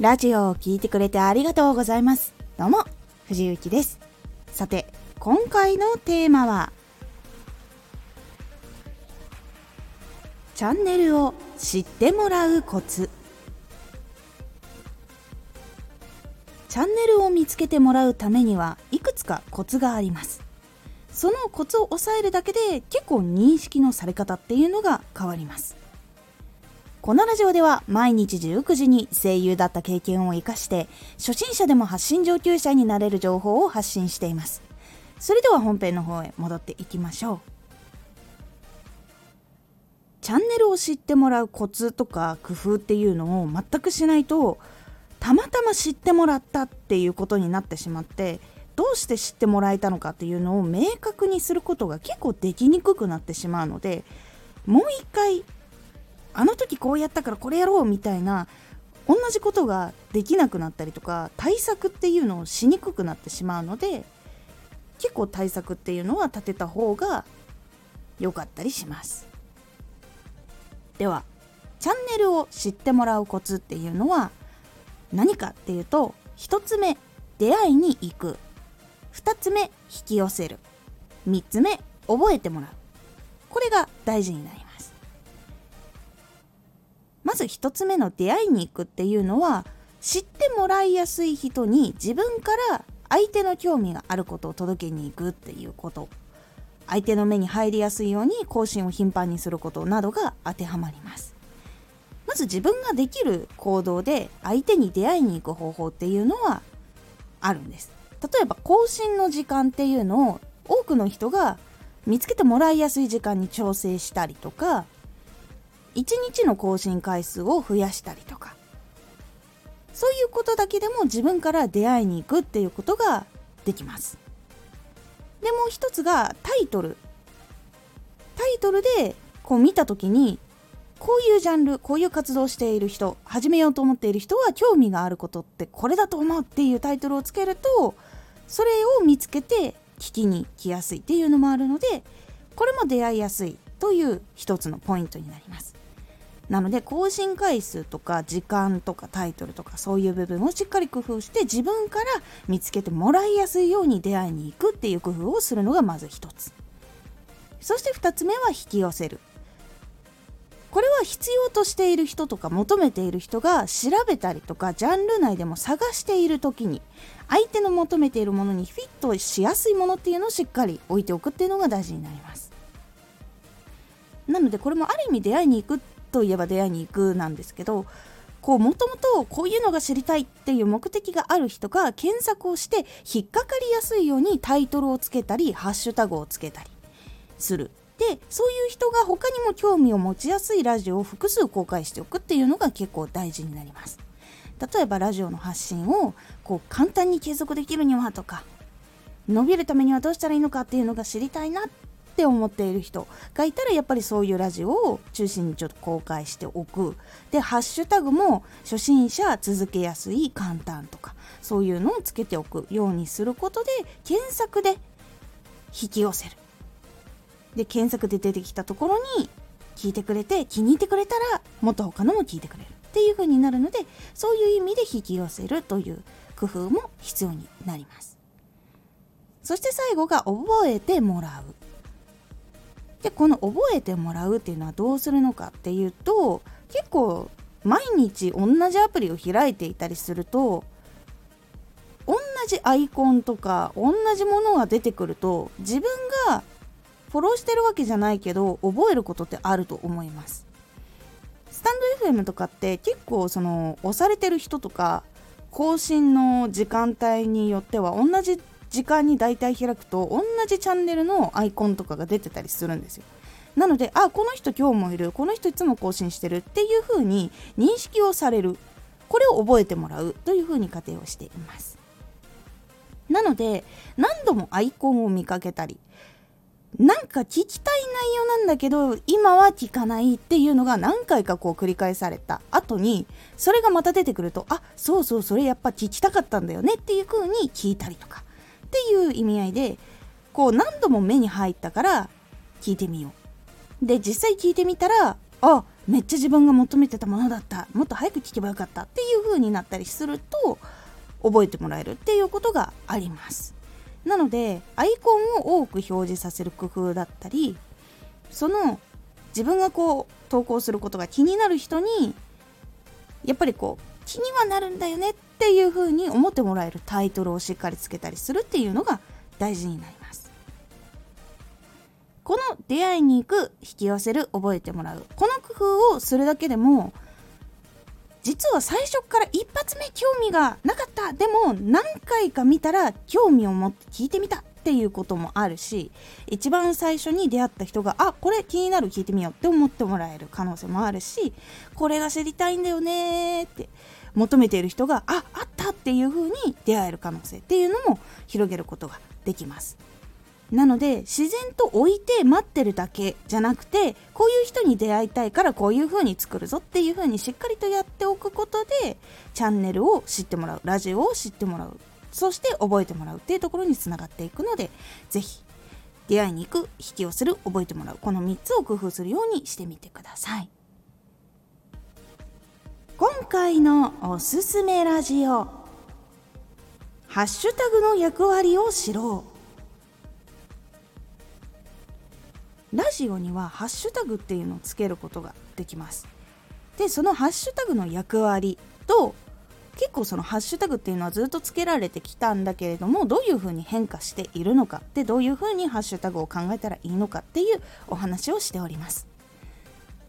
ラジオを聴いてくれてありがとうございます。どうも、藤幸です。さて、今回のテーマは、チャンネルを知ってもらうコツ。チャンネルを見つけてもらうためにはいくつかコツがあります。そのコツを押さえるだけで結構認識のされ方っていうのが変わります。このラジオでは毎日19時に声優だった経験を生かして初心者でも発信上級者になれる情報を発信しています。それでは本編の方へ戻っていきましょう。チャンネルを知ってもらうコツとか工夫っていうのを全くしないとたまたま知ってもらったっていうことになってしまってどうして知ってもらえたのかっていうのを明確にすることが結構できにくくなってしまうのでもう一回あの時こうやったからこれやろうみたいな同じことができなくなったりとか対策っていうのをしにくくなってしまうので結構対策っていうのは立てた方が良かったりします。ではチャンネルを知ってもらうコツっていうのは何かっていうと1つ目出会いに行く。2つ目引き寄せる。3つ目覚えてもらう。これが大事になります。まず1つ目の出会いに行くっていうのは知ってもらいやすい人に自分から相手の興味があることを届けに行くっていうこと。相手の目に入りやすいように更新を頻繁にすることなどが当てはまります。まず自分ができる行動で相手に出会いに行く方法っていうのはあるんです。例えば更新の時間っていうのを多くの人が見つけてもらいやすい時間に調整したりとか1日の更新回数を増やしたりとか。そういうことだけでも自分から出会いに行くっていうことができます。でもう一つがタイトル。タイトルでこう見た時にこういうジャンルこういう活動している人始めようと思っている人は興味があることってこれだと思うっていうタイトルをつけるとそれを見つけて聞きに来やすいっていうのもあるのでこれも出会いやすいという一つのポイントになります。なので更新回数とか時間とかタイトルとかそういう部分をしっかり工夫して自分から見つけてもらいやすいように出会いに行くっていう工夫をするのがまず一つ。そして2つ目は引き寄せる。これは必要としている人とか求めている人が調べたりとかジャンル内でも探している時に相手の求めているものにフィットしやすいものっていうのをしっかり置いておくっていうのが大事になります。なのでこれもある意味出会いに行くといえば出会いに行くなんですけどこうもともとこういうのが知りたいっていう目的がある人が検索をして引っかかりやすいようにタイトルをつけたりハッシュタグをつけたりする。でそういう人が他にも興味を持ちやすいラジオを複数公開しておくっていうのが結構大事になります。例えばラジオの発信をこう簡単に継続できるにはとか伸びるためにはどうしたらいいのかっていうのが知りたいなっって思っている人がいたらやっぱりそういうラジオを中心にちょっと公開しておく。でハッシュタグも初心者続けやすい簡単とかそういうのをつけておくようにすることで検索で引き寄せる。で検索で出てきたところに聞いてくれて気に入ってくれたらもっと他のも聞いてくれる。っていう風になるのでそういう意味で引き寄せるという工夫も必要になります。そして最後が覚えてもらう。でこの覚えてもらうっていうのはどうするのかっていうと結構毎日同じアプリを開いていたりすると同じアイコンとか同じものが出てくると自分がフォローしてるわけじゃないけど覚えることってあると思います。スタンド FM とかって結構その押されてる人とか更新の時間帯によっては同じ時間に大体開くと同じチャンネルのアイコンとかが出てたりするんですよ。なのであこの人今日もいるこの人いつも更新してるっていう風に認識をされる。これを覚えてもらうという風に仮定をしています。なので何度もアイコンを見かけたりなんか聞きたい内容なんだけど今は聞かないっていうのが何回かこう繰り返された後にそれがまた出てくるとあそうそうそれやっぱ聞きたかったんだよねっていう風に聞いたりとか。っていう意味合いでこう何度も目に入ったから聞いてみよう。で実際聞いてみたらあめっちゃ自分が求めてたものだった。もっと早く聞けばよかった。っていう風になったりすると覚えてもらえるっていうことがあります。なのでアイコンを多く表示させる工夫だったりその自分がこう投稿することが気になる人にやっぱりこう気にはなるんだよねっていう風に思ってもらえるタイトルをしっかりつけたりするっていうのが大事になります。この出会いに行く引き寄せる覚えてもらう。この工夫をするだけでも実は最初から一発目興味がなかった。でも何回か見たら興味を持って聞いてみたっていうこともあるし一番最初に出会った人があこれ気になる聞いてみようって思ってもらえる可能性もあるしこれが知りたいんだよねって。求めている人がああったっていう風に出会える可能性っていうのも広げることができます。なので自然と置いて待ってるだけじゃなくてこういう人に出会いたいからこういう風に作るぞっていう風にしっかりとやっておくことでチャンネルを知ってもらうラジオを知ってもらうそして覚えてもらうっていうところにつながっていくので是非出会いに行く引き寄せる覚えてもらうこの3つを工夫するようにしてみてください。今回のおすすめラジオ。ハッシュタグの役割を知ろう。ラジオにはハッシュタグっていうのをつけることができます。でそのハッシュタグの役割と結構そのハッシュタグっていうのはずっとつけられてきたんだけれどもどういうふうに変化しているのかでどういうふうにハッシュタグを考えたらいいのかっていうお話をしております。